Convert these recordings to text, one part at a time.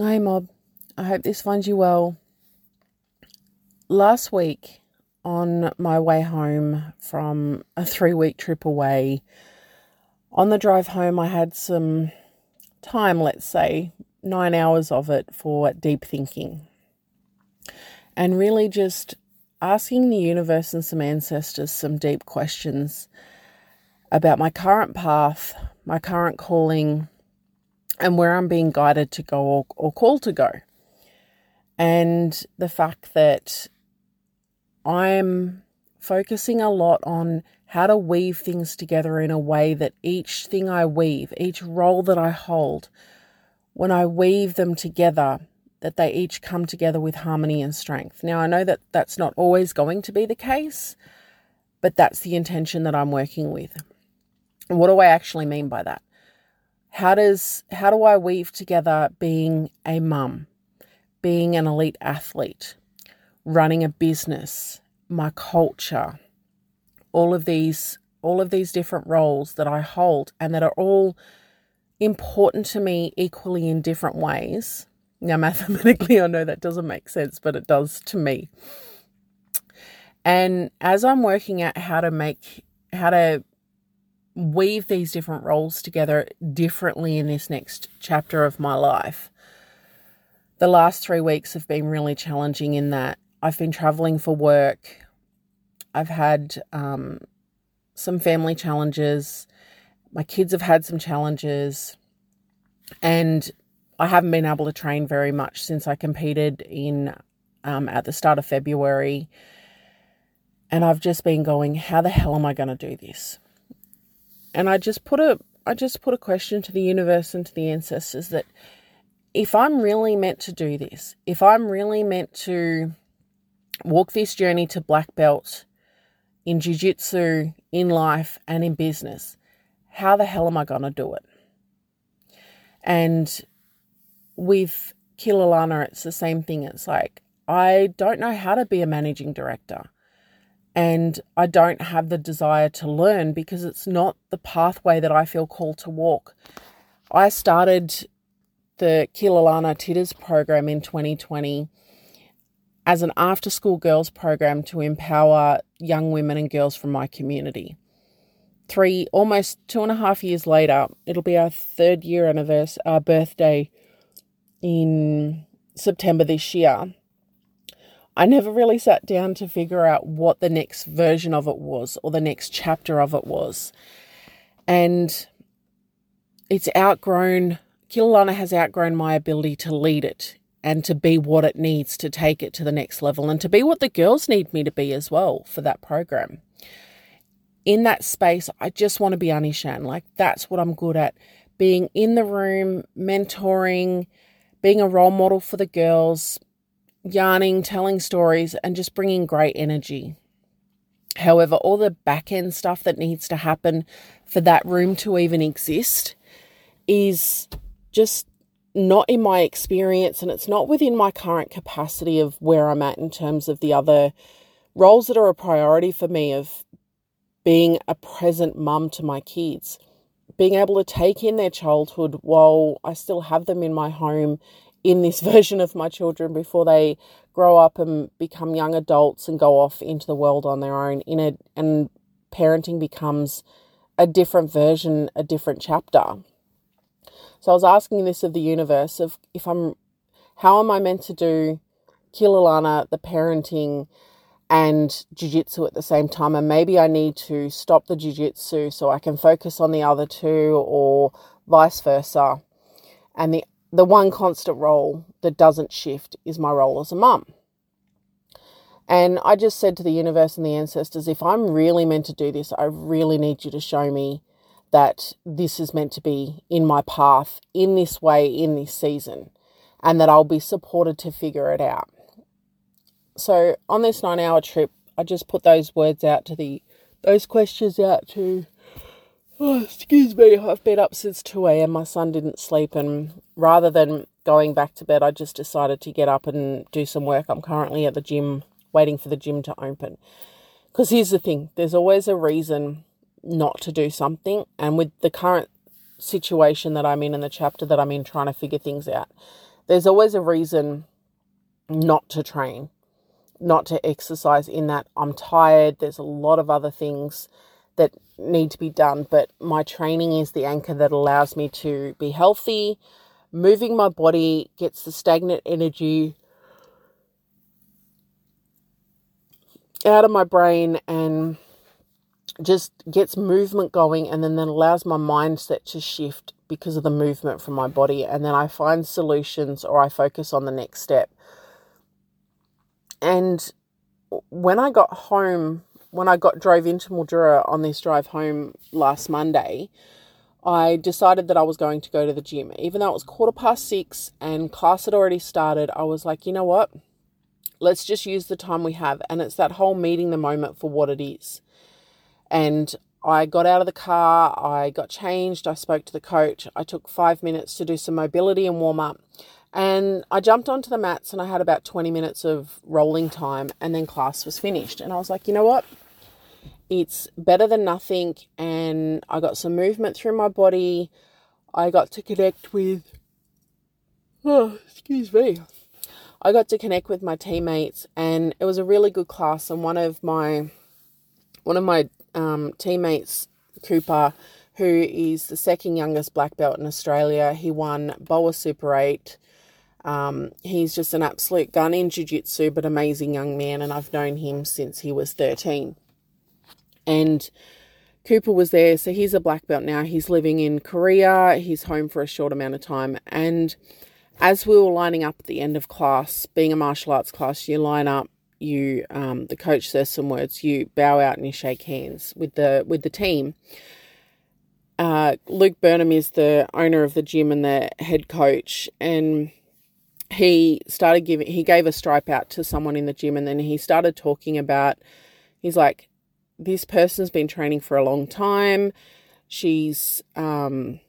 Hey, Mob. I hope this finds you well. Last week, on my way home from a three week trip away, on the drive home, I had some time, let's say, nine hours of it for deep thinking. And really just asking the universe and some ancestors some deep questions about my current path, my current calling, and where I'm being guided to go or, or called to go. And the fact that I'm focusing a lot on how to weave things together in a way that each thing I weave, each role that I hold, when I weave them together, that they each come together with harmony and strength. Now, I know that that's not always going to be the case, but that's the intention that I'm working with. And what do I actually mean by that? How does how do I weave together being a mum, being an elite athlete, running a business, my culture, all of these all of these different roles that I hold and that are all important to me equally in different ways. Now mathematically I know that doesn't make sense, but it does to me. And as I'm working out how to make how to weave these different roles together differently in this next chapter of my life. The last three weeks have been really challenging in that I've been traveling for work. I've had um, some family challenges. My kids have had some challenges. And I haven't been able to train very much since I competed in um, at the start of February. And I've just been going, how the hell am I going to do this? And I just put a I just put a question to the universe and to the ancestors that if I'm really meant to do this, if I'm really meant to walk this journey to black belt in jiu-jitsu, in life and in business, how the hell am I going to do it? And with Kilalana, it's the same thing. It's like, I don't know how to be a managing director and I don't have the desire to learn because it's not the pathway that I feel called to walk. I started the Kilalana Tiddas program in 2020 as an after school girls program to empower young women and girls from my community. Three, almost two and a half years later, it'll be our third year anniversary, our birthday in September this year. I never really sat down to figure out what the next version of it was or the next chapter of it was. And it's outgrown, Kilalana has outgrown my ability to lead it and to be what it needs to take it to the next level and to be what the girls need me to be as well for that program. In that space, I just want to be Anishan. Like, that's what I'm good at. Being in the room, mentoring, being a role model for the girls, yarning, telling stories, and just bringing great energy. However, all the back end stuff that needs to happen for that room to even exist is just not in my experience and it's not within my current capacity of where I'm at in terms of the other roles that are a priority for me of being a present mum to my kids, being able to take in their childhood while I still have them in my home in this version of my children before they grow up and become young adults and go off into the world on their own in a and parenting becomes a different version a different chapter. So i was asking this of the universe of if i'm how am i meant to do kilalana the parenting and jiu-jitsu at the same time? And maybe i need to stop the jiu-jitsu so i can focus on the other two or vice versa. And the the one constant role that doesn't shift is my role as a mum. And I just said to the universe and the ancestors, if I'm really meant to do this, I really need you to show me that this is meant to be in my path in this way in this season and that I'll be supported to figure it out. So on this nine hour trip, I just put those words out to the, those questions out to Oh, excuse me, I've been up since 2 a.m. My son didn't sleep, and rather than going back to bed, I just decided to get up and do some work. I'm currently at the gym, waiting for the gym to open. Because here's the thing there's always a reason not to do something, and with the current situation that I'm in and the chapter that I'm in, trying to figure things out, there's always a reason not to train, not to exercise, in that I'm tired. There's a lot of other things that need to be done, but my training is the anchor that allows me to be healthy. Moving my body gets the stagnant energy out of my brain and just gets movement going and then that allows my mindset to shift because of the movement from my body and then I find solutions or I focus on the next step. And when I got home, when I got drove into Mildura on this drive home last Monday, I decided that I was going to go to the gym. Even though it was quarter past six and class had already started, I was like, you know what? Let's just use the time we have. And it's that whole meeting the moment for what it is. And I got out of the car, I got changed, I spoke to the coach, I took five minutes to do some mobility and warm up. And I jumped onto the mats and I had about 20 minutes of rolling time, and then class was finished. And I was like, you know what? It's better than nothing. And I got some movement through my body. I got to connect with, oh, excuse me. I got to connect with my teammates, and it was a really good class. And one of my one of my um, teammates, Cooper, who is the second youngest black belt in Australia. He won Boa Super 8. Um, he's just an absolute gun in jiu jitsu, but amazing young man, and I've known him since he was 13. And Cooper was there, so he's a black belt now. He's living in Korea, he's home for a short amount of time. And as we were lining up at the end of class, being a martial arts class, you line up you um, the coach says some words, you bow out and you shake hands with the with the team. Uh, Luke Burnham is the owner of the gym and the head coach, and he started giving he gave a stripe out to someone in the gym, and then he started talking about. He's like, this person's been training for a long time. She's um,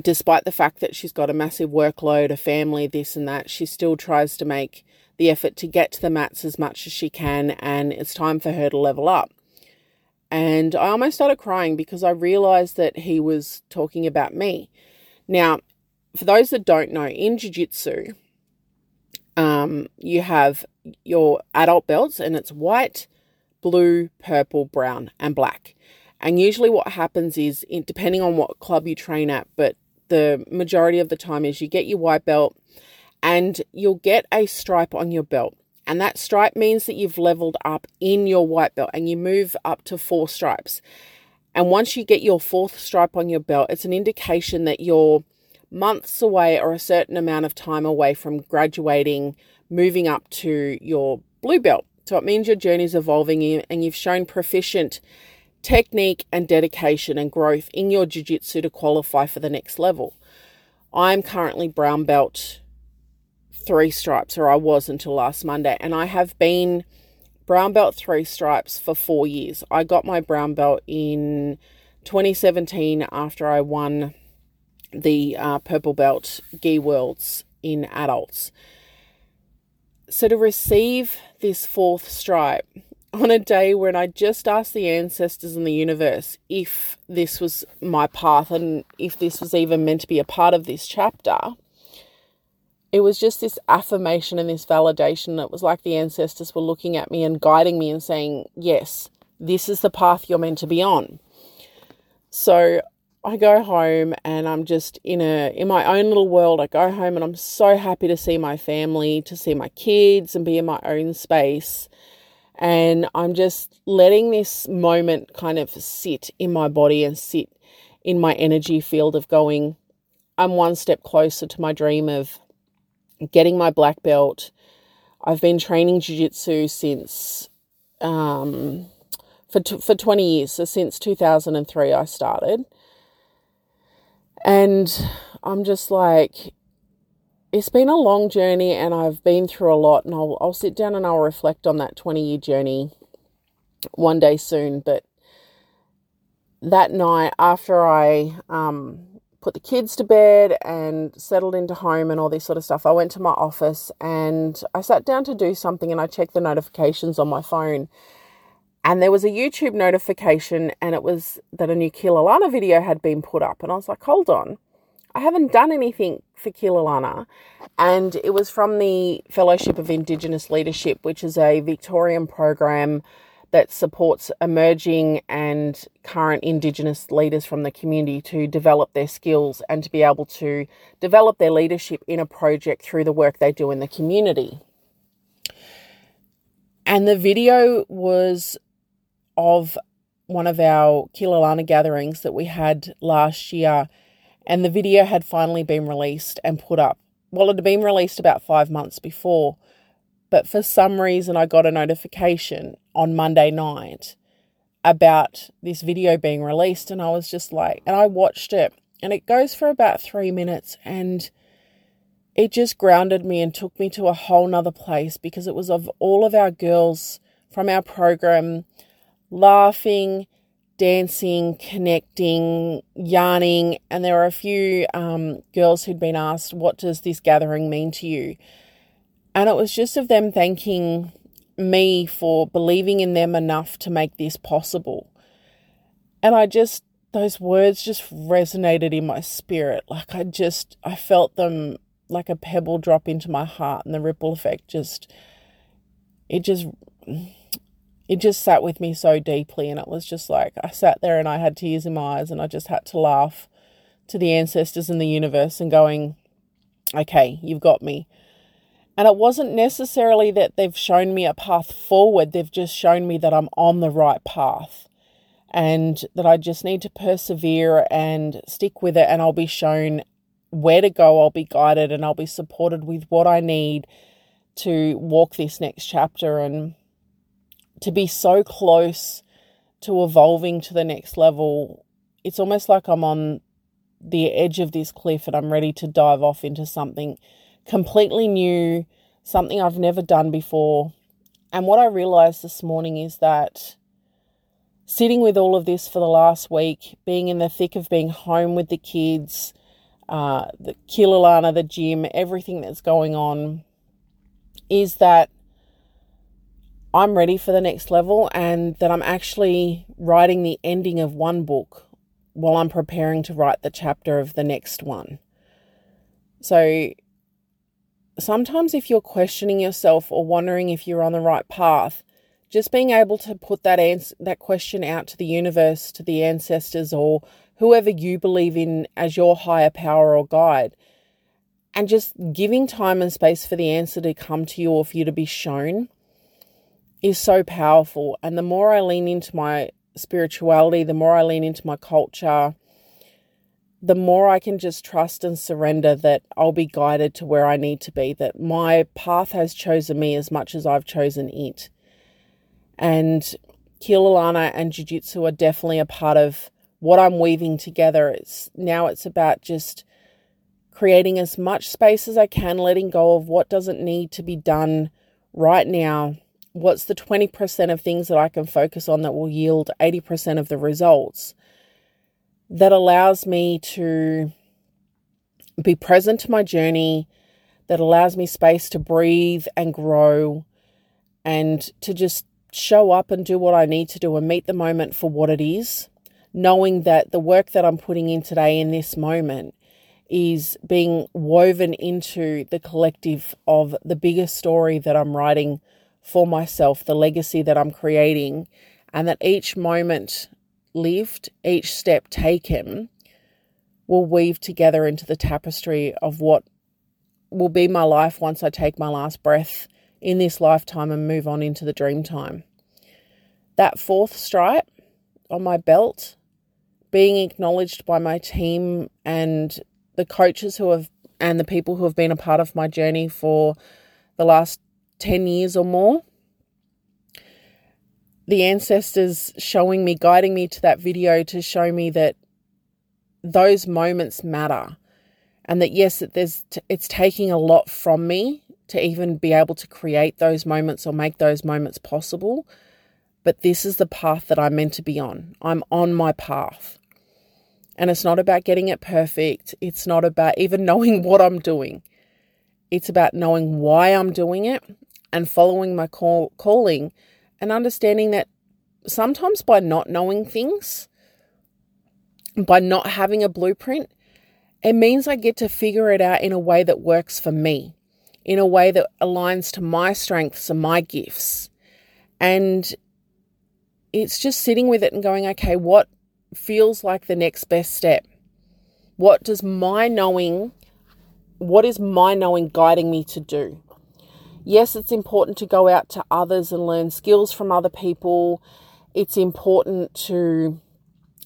despite the fact that she's got a massive workload, a family, this and that, she still tries to make the effort to get to the mats as much as she can, and it's time for her to level up. And I almost started crying because I realized that he was talking about me. Now, for those that don't know, in Jiu Jitsu, um, you have your adult belts, and it's white, blue, purple, brown, and black. And usually, what happens is, depending on what club you train at, but the majority of the time is you get your white belt, and you'll get a stripe on your belt. And that stripe means that you've leveled up in your white belt and you move up to four stripes. And once you get your fourth stripe on your belt, it's an indication that you're months away or a certain amount of time away from graduating, moving up to your blue belt. So it means your journey is evolving and you've shown proficient technique and dedication and growth in your jiu jitsu to qualify for the next level. I'm currently brown belt three stripes, or I was until last Monday, and I have been brown belt three stripes for four years. I got my brown belt in 2017 after I won the uh, purple belt gi worlds in adults. So to receive this fourth stripe on a day when I just asked the ancestors in the universe if this was my path and if this was even meant to be a part of this chapter, it was just this affirmation and this validation. It was like the ancestors were looking at me and guiding me and saying, Yes, this is the path you're meant to be on. So I go home and I'm just in a in my own little world. I go home and I'm so happy to see my family, to see my kids and be in my own space. And I'm just letting this moment kind of sit in my body and sit in my energy field of going, I'm one step closer to my dream of getting my black belt. I've been training jiu-jitsu since um, for t- for 20 years. So since 2003 I started. And I'm just like it's been a long journey and I've been through a lot and I'll I'll sit down and I'll reflect on that 20 year journey one day soon, but that night after I um put the kids to bed and settled into home and all this sort of stuff, I went to my office and I sat down to do something and I checked the notifications on my phone. And there was a YouTube notification and it was that a new Kilalana video had been put up. And I was like, hold on. I haven't done anything for Kilalana. And it was from the Fellowship of Indigenous Leadership, which is a Victorian program that supports emerging and current Indigenous leaders from the community to develop their skills and to be able to develop their leadership in a project through the work they do in the community. And the video was of one of our Kilalana gatherings that we had last year, and the video had finally been released and put up. Well, it had been released about five months before, but for some reason, I got a notification on Monday night about this video being released, and I was just like, and I watched it, and it goes for about three minutes, and it just grounded me and took me to a whole nother place because it was of all of our girls from our program laughing, dancing, connecting, yarning, and there were a few um, girls who'd been asked, What does this gathering mean to you? And it was just of them thanking me for believing in them enough to make this possible. And I just, those words just resonated in my spirit. Like I just, I felt them like a pebble drop into my heart, and the ripple effect just, it just, it just sat with me so deeply. And it was just like I sat there and I had tears in my eyes and I just had to laugh to the ancestors in the universe and going, okay, you've got me. And it wasn't necessarily that they've shown me a path forward, they've just shown me that I'm on the right path and that I just need to persevere and stick with it. And I'll be shown where to go, I'll be guided, and I'll be supported with what I need to walk this next chapter. And to be so close to evolving to the next level, it's almost like I'm on the edge of this cliff and I'm ready to dive off into something completely new, something I've never done before. And what I realized this morning is that sitting with all of this for the last week, being in the thick of being home with the kids, uh, the Kilalana, the gym, everything that's going on, is that I'm ready for the next level and that I'm actually writing the ending of one book while I'm preparing to write the chapter of the next one. So sometimes if you're questioning yourself or wondering if you're on the right path, just being able to put that answer, that question out to the universe, to the ancestors or whoever you believe in as your higher power or guide, and just giving time and space for the answer to come to you or for you to be shown is so powerful. And the more I lean into my spirituality, the more I lean into my culture, the more I can just trust and surrender that I'll be guided to where I need to be, that my path has chosen me as much as I've chosen it. And Kilalana and Jiu Jitsu are definitely a part of what I'm weaving together. It's now it's about just creating as much space as I can, letting go of what doesn't need to be done right now what's the 20% of things that I can focus on that will yield 80% of the results that allows me to be present to my journey, that allows me space to breathe and grow and to just show up and do what I need to do and meet the moment for what it is, knowing that the work that I'm putting in today in this moment is being woven into the collective of the bigger story that I'm writing for myself, the legacy that I'm creating, and that each moment lived, each step taken, will weave together into the tapestry of what will be my life once I take my last breath in this lifetime and move on into the dream time. That fourth stripe on my belt, being acknowledged by my team and the coaches who have and the people who have been a part of my journey for the last 10 years or more. The ancestors showing me, guiding me to that video to show me that those moments matter and that yes that there's it's taking a lot from me to even be able to create those moments or make those moments possible but this is the path that I'm meant to be on. I'm on my path. And it's not about getting it perfect. It's not about even knowing what I'm doing. It's about knowing why I'm doing it and following my call, calling and understanding that sometimes by not knowing things, by not having a blueprint, it means I get to figure it out in a way that works for me, in a way that aligns to my strengths and my gifts. And it's just sitting with it and going, okay, what feels like the next best step? What does my knowing, what is my knowing guiding me to do? Yes, it's important to go out to others and learn skills from other people. It's important to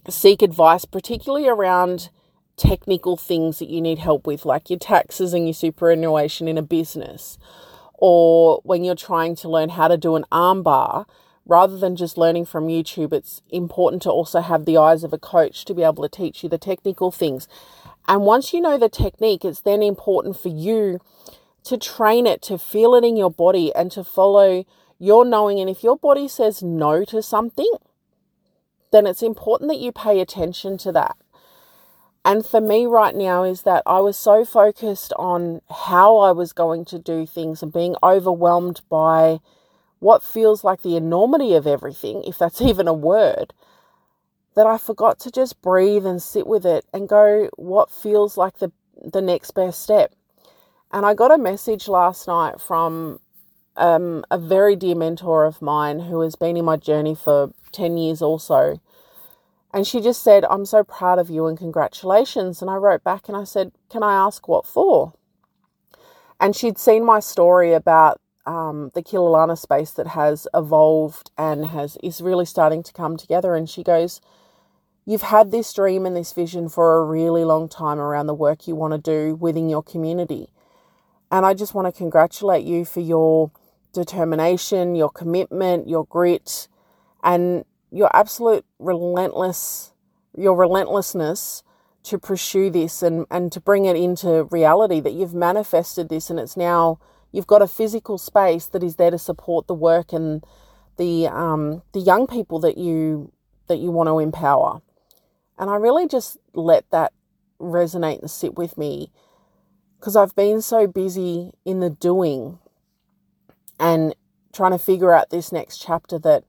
seek advice, particularly around technical things that you need help with, like your taxes and your superannuation in a business, or when you're trying to learn how to do an armbar, rather than just learning from YouTube, it's important to also have the eyes of a coach to be able to teach you the technical things. And once you know the technique, it's then important for you to train it, to feel it in your body, and to follow your knowing. And if your body says no to something, then it's important that you pay attention to that. And for me right now is that I was so focused on how I was going to do things and being overwhelmed by what feels like the enormity of everything, if that's even a word, that I forgot to just breathe and sit with it and go, what feels like the, the next best step. And I got a message last night from um, a very dear mentor of mine who has been in my journey for 10 years or so. And she just said, I'm so proud of you and congratulations. And I wrote back and I said, Can I ask what for? And she'd seen my story about um, the Kilalana space that has evolved and has is really starting to come together. And she goes, You've had this dream and this vision for a really long time around the work you want to do within your community. And I just want to congratulate you for your determination, your commitment, your grit, and your absolute relentless your relentlessness to pursue this and, and to bring it into reality that you've manifested this and it's now you've got a physical space that is there to support the work and the um, the young people that you that you want to empower. And I really just let that resonate and sit with me because I've been so busy in the doing and trying to figure out this next chapter that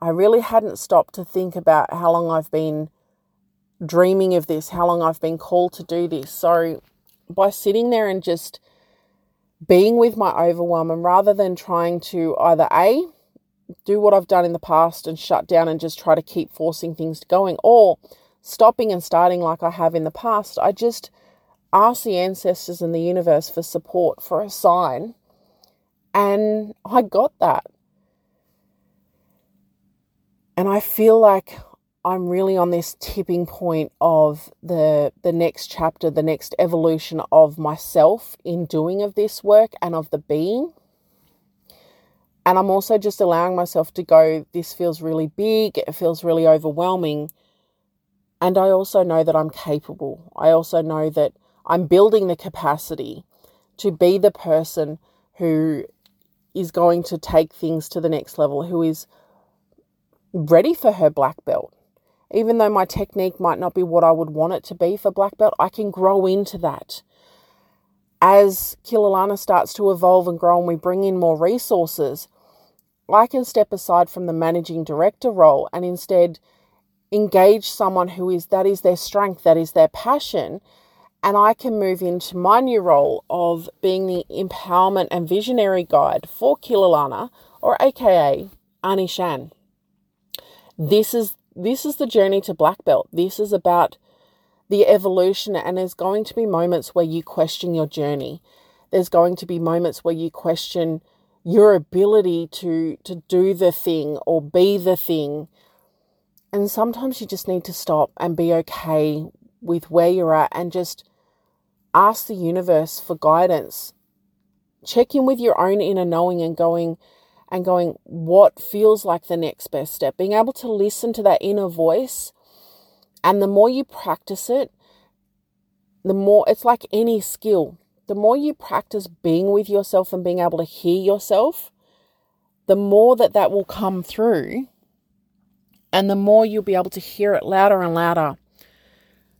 I really hadn't stopped to think about how long I've been dreaming of this, how long I've been called to do this. So by sitting there and just being with my overwhelm and rather than trying to either A, do what I've done in the past and shut down and just try to keep forcing things going, or stopping and starting like I have in the past, I just ask the ancestors and the universe for support, for a sign. And I got that. And I feel like I'm really on this tipping point of the the next chapter, the next evolution of myself in doing of this work and of the being. And I'm also just allowing myself to go, this feels really big, it feels really overwhelming. And I also know that I'm capable. I also know that I'm building the capacity to be the person who is going to take things to the next level, who is ready for her black belt. Even though my technique might not be what I would want it to be for black belt, I can grow into that. As Kilalana starts to evolve and grow and we bring in more resources, I can step aside from the managing director role and instead engage someone who is that is their strength, that is their passion, and I can move into my new role of being the empowerment and visionary guide for Kilalana, or AKA Ani Shan this is this is the journey to black belt. This is about the evolution and there's going to be moments where you question your journey. There's going to be moments where you question your ability to to do the thing or be the thing. And sometimes you just need to stop and be okay with where you're at and just ask the universe for guidance. Check in with your own inner knowing and going, and going, what feels like the next best step? Being able to listen to that inner voice. And the more you practice it, the more it's like any skill. The more you practice being with yourself and being able to hear yourself, the more that that will come through. And the more you'll be able to hear it louder and louder.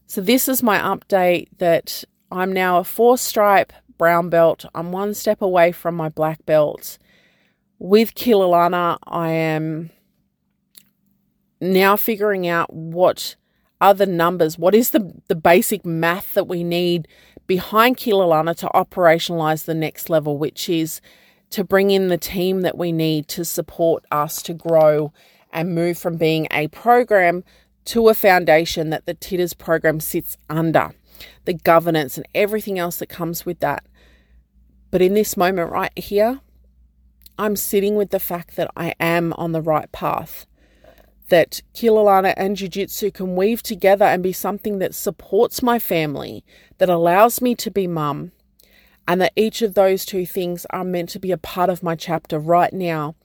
So, this is my update that I'm now a four stripe brown belt. I'm one step away from my black belt with Kilalana, I am now figuring out what other numbers? What is the, the basic math that we need behind Kilalana to operationalize the next level, which is to bring in the team that we need to support us to grow and move from being a program to a foundation that the Tiddas program sits under, the governance and everything else that comes with that. But in this moment right here, I'm sitting with the fact that I am on the right path. That Kilalana and Jiu Jitsu can weave together and be something that supports my family, that allows me to be mum, and that each of those two things are meant to be a part of my chapter right now.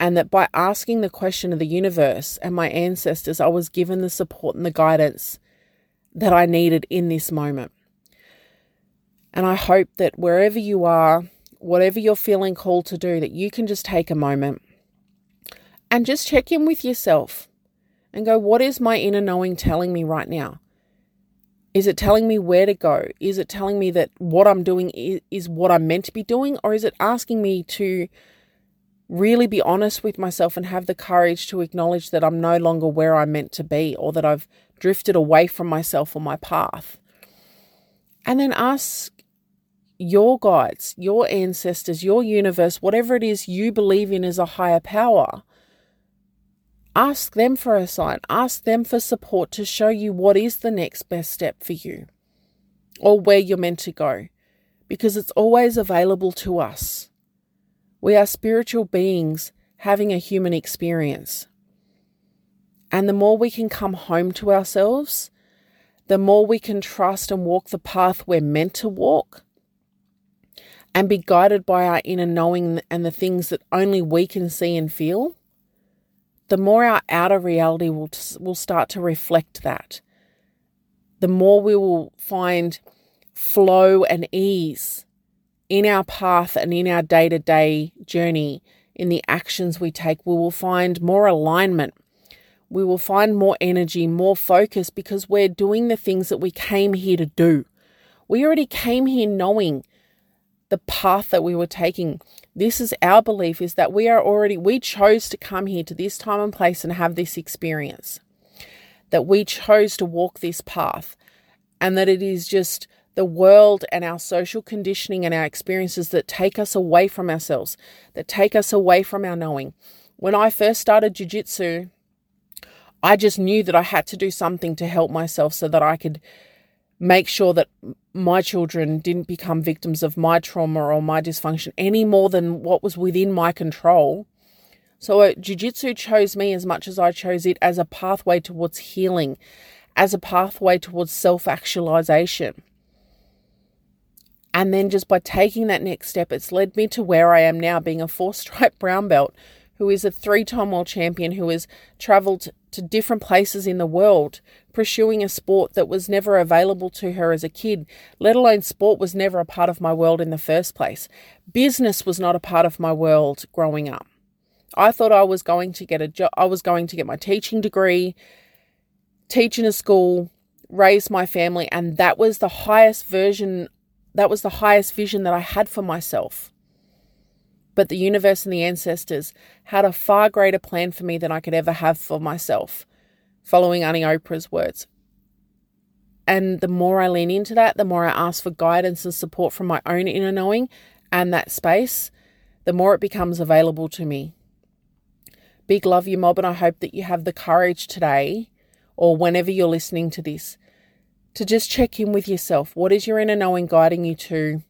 And that by asking the question of the universe and my ancestors, I was given the support and the guidance that I needed in this moment. And I hope that wherever you are, whatever you're feeling called to do, that you can just take a moment and just check in with yourself and go, what is my inner knowing telling me right now? Is it telling me where to go? Is it telling me that what I'm doing is, what I'm meant to be doing? Or is it asking me to really be honest with myself and have the courage to acknowledge that I'm no longer where I'm meant to be or that I've drifted away from myself or my path? And then ask your guides, your ancestors, your universe, whatever it is you believe in as a higher power Ask them for a sign, ask them for support to show you what is the next best step for you or where you're meant to go because it's always available to us. We are spiritual beings having a human experience. And the more we can come home to ourselves, the more we can trust and walk the path we're meant to walk and be guided by our inner knowing and the things that only we can see and feel, the more our outer reality will, will start to reflect that. The more we will find flow and ease in our path and in our day to day journey, in the actions we take, we will find more alignment. We will find more energy, more focus because we're doing the things that we came here to do. We already came here knowing the path that we were taking. This is our belief is that we are already, we chose to come here to this time and place and have this experience. That we chose to walk this path and that it is just the world and our social conditioning and our experiences that take us away from ourselves, that take us away from our knowing. When I first started Jiu Jitsu, I just knew that I had to do something to help myself so that I could make sure that my children didn't become victims of my trauma or my dysfunction any more than what was within my control. So, uh, Jiu Jitsu chose me as much as I chose it as a pathway towards healing, as a pathway towards self actualization. And then, just by taking that next step, it's led me to where I am now, being a four stripe brown belt who is a three time world champion who has traveled to different places in the world, pursuing a sport that was never available to her as a kid, let alone sport was never a part of my world in the first place. Business was not a part of my world growing up. I thought I was going to get a job, I was going to get my teaching degree, teach in a school, raise my family, and that was the highest version, that was the highest vision that I had for myself. But the universe and the ancestors had a far greater plan for me than I could ever have for myself, following Annie Oprah's words. And the more I lean into that, the more I ask for guidance and support from my own inner knowing and that space, the more it becomes available to me. Big love you, mob, and I hope that you have the courage today or whenever you're listening to this to just check in with yourself. What is your inner knowing guiding you to?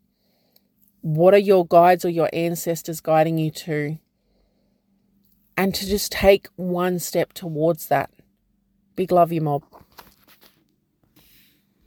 What are your guides or your ancestors guiding you to? And to just take one step towards that. Big love you, mob.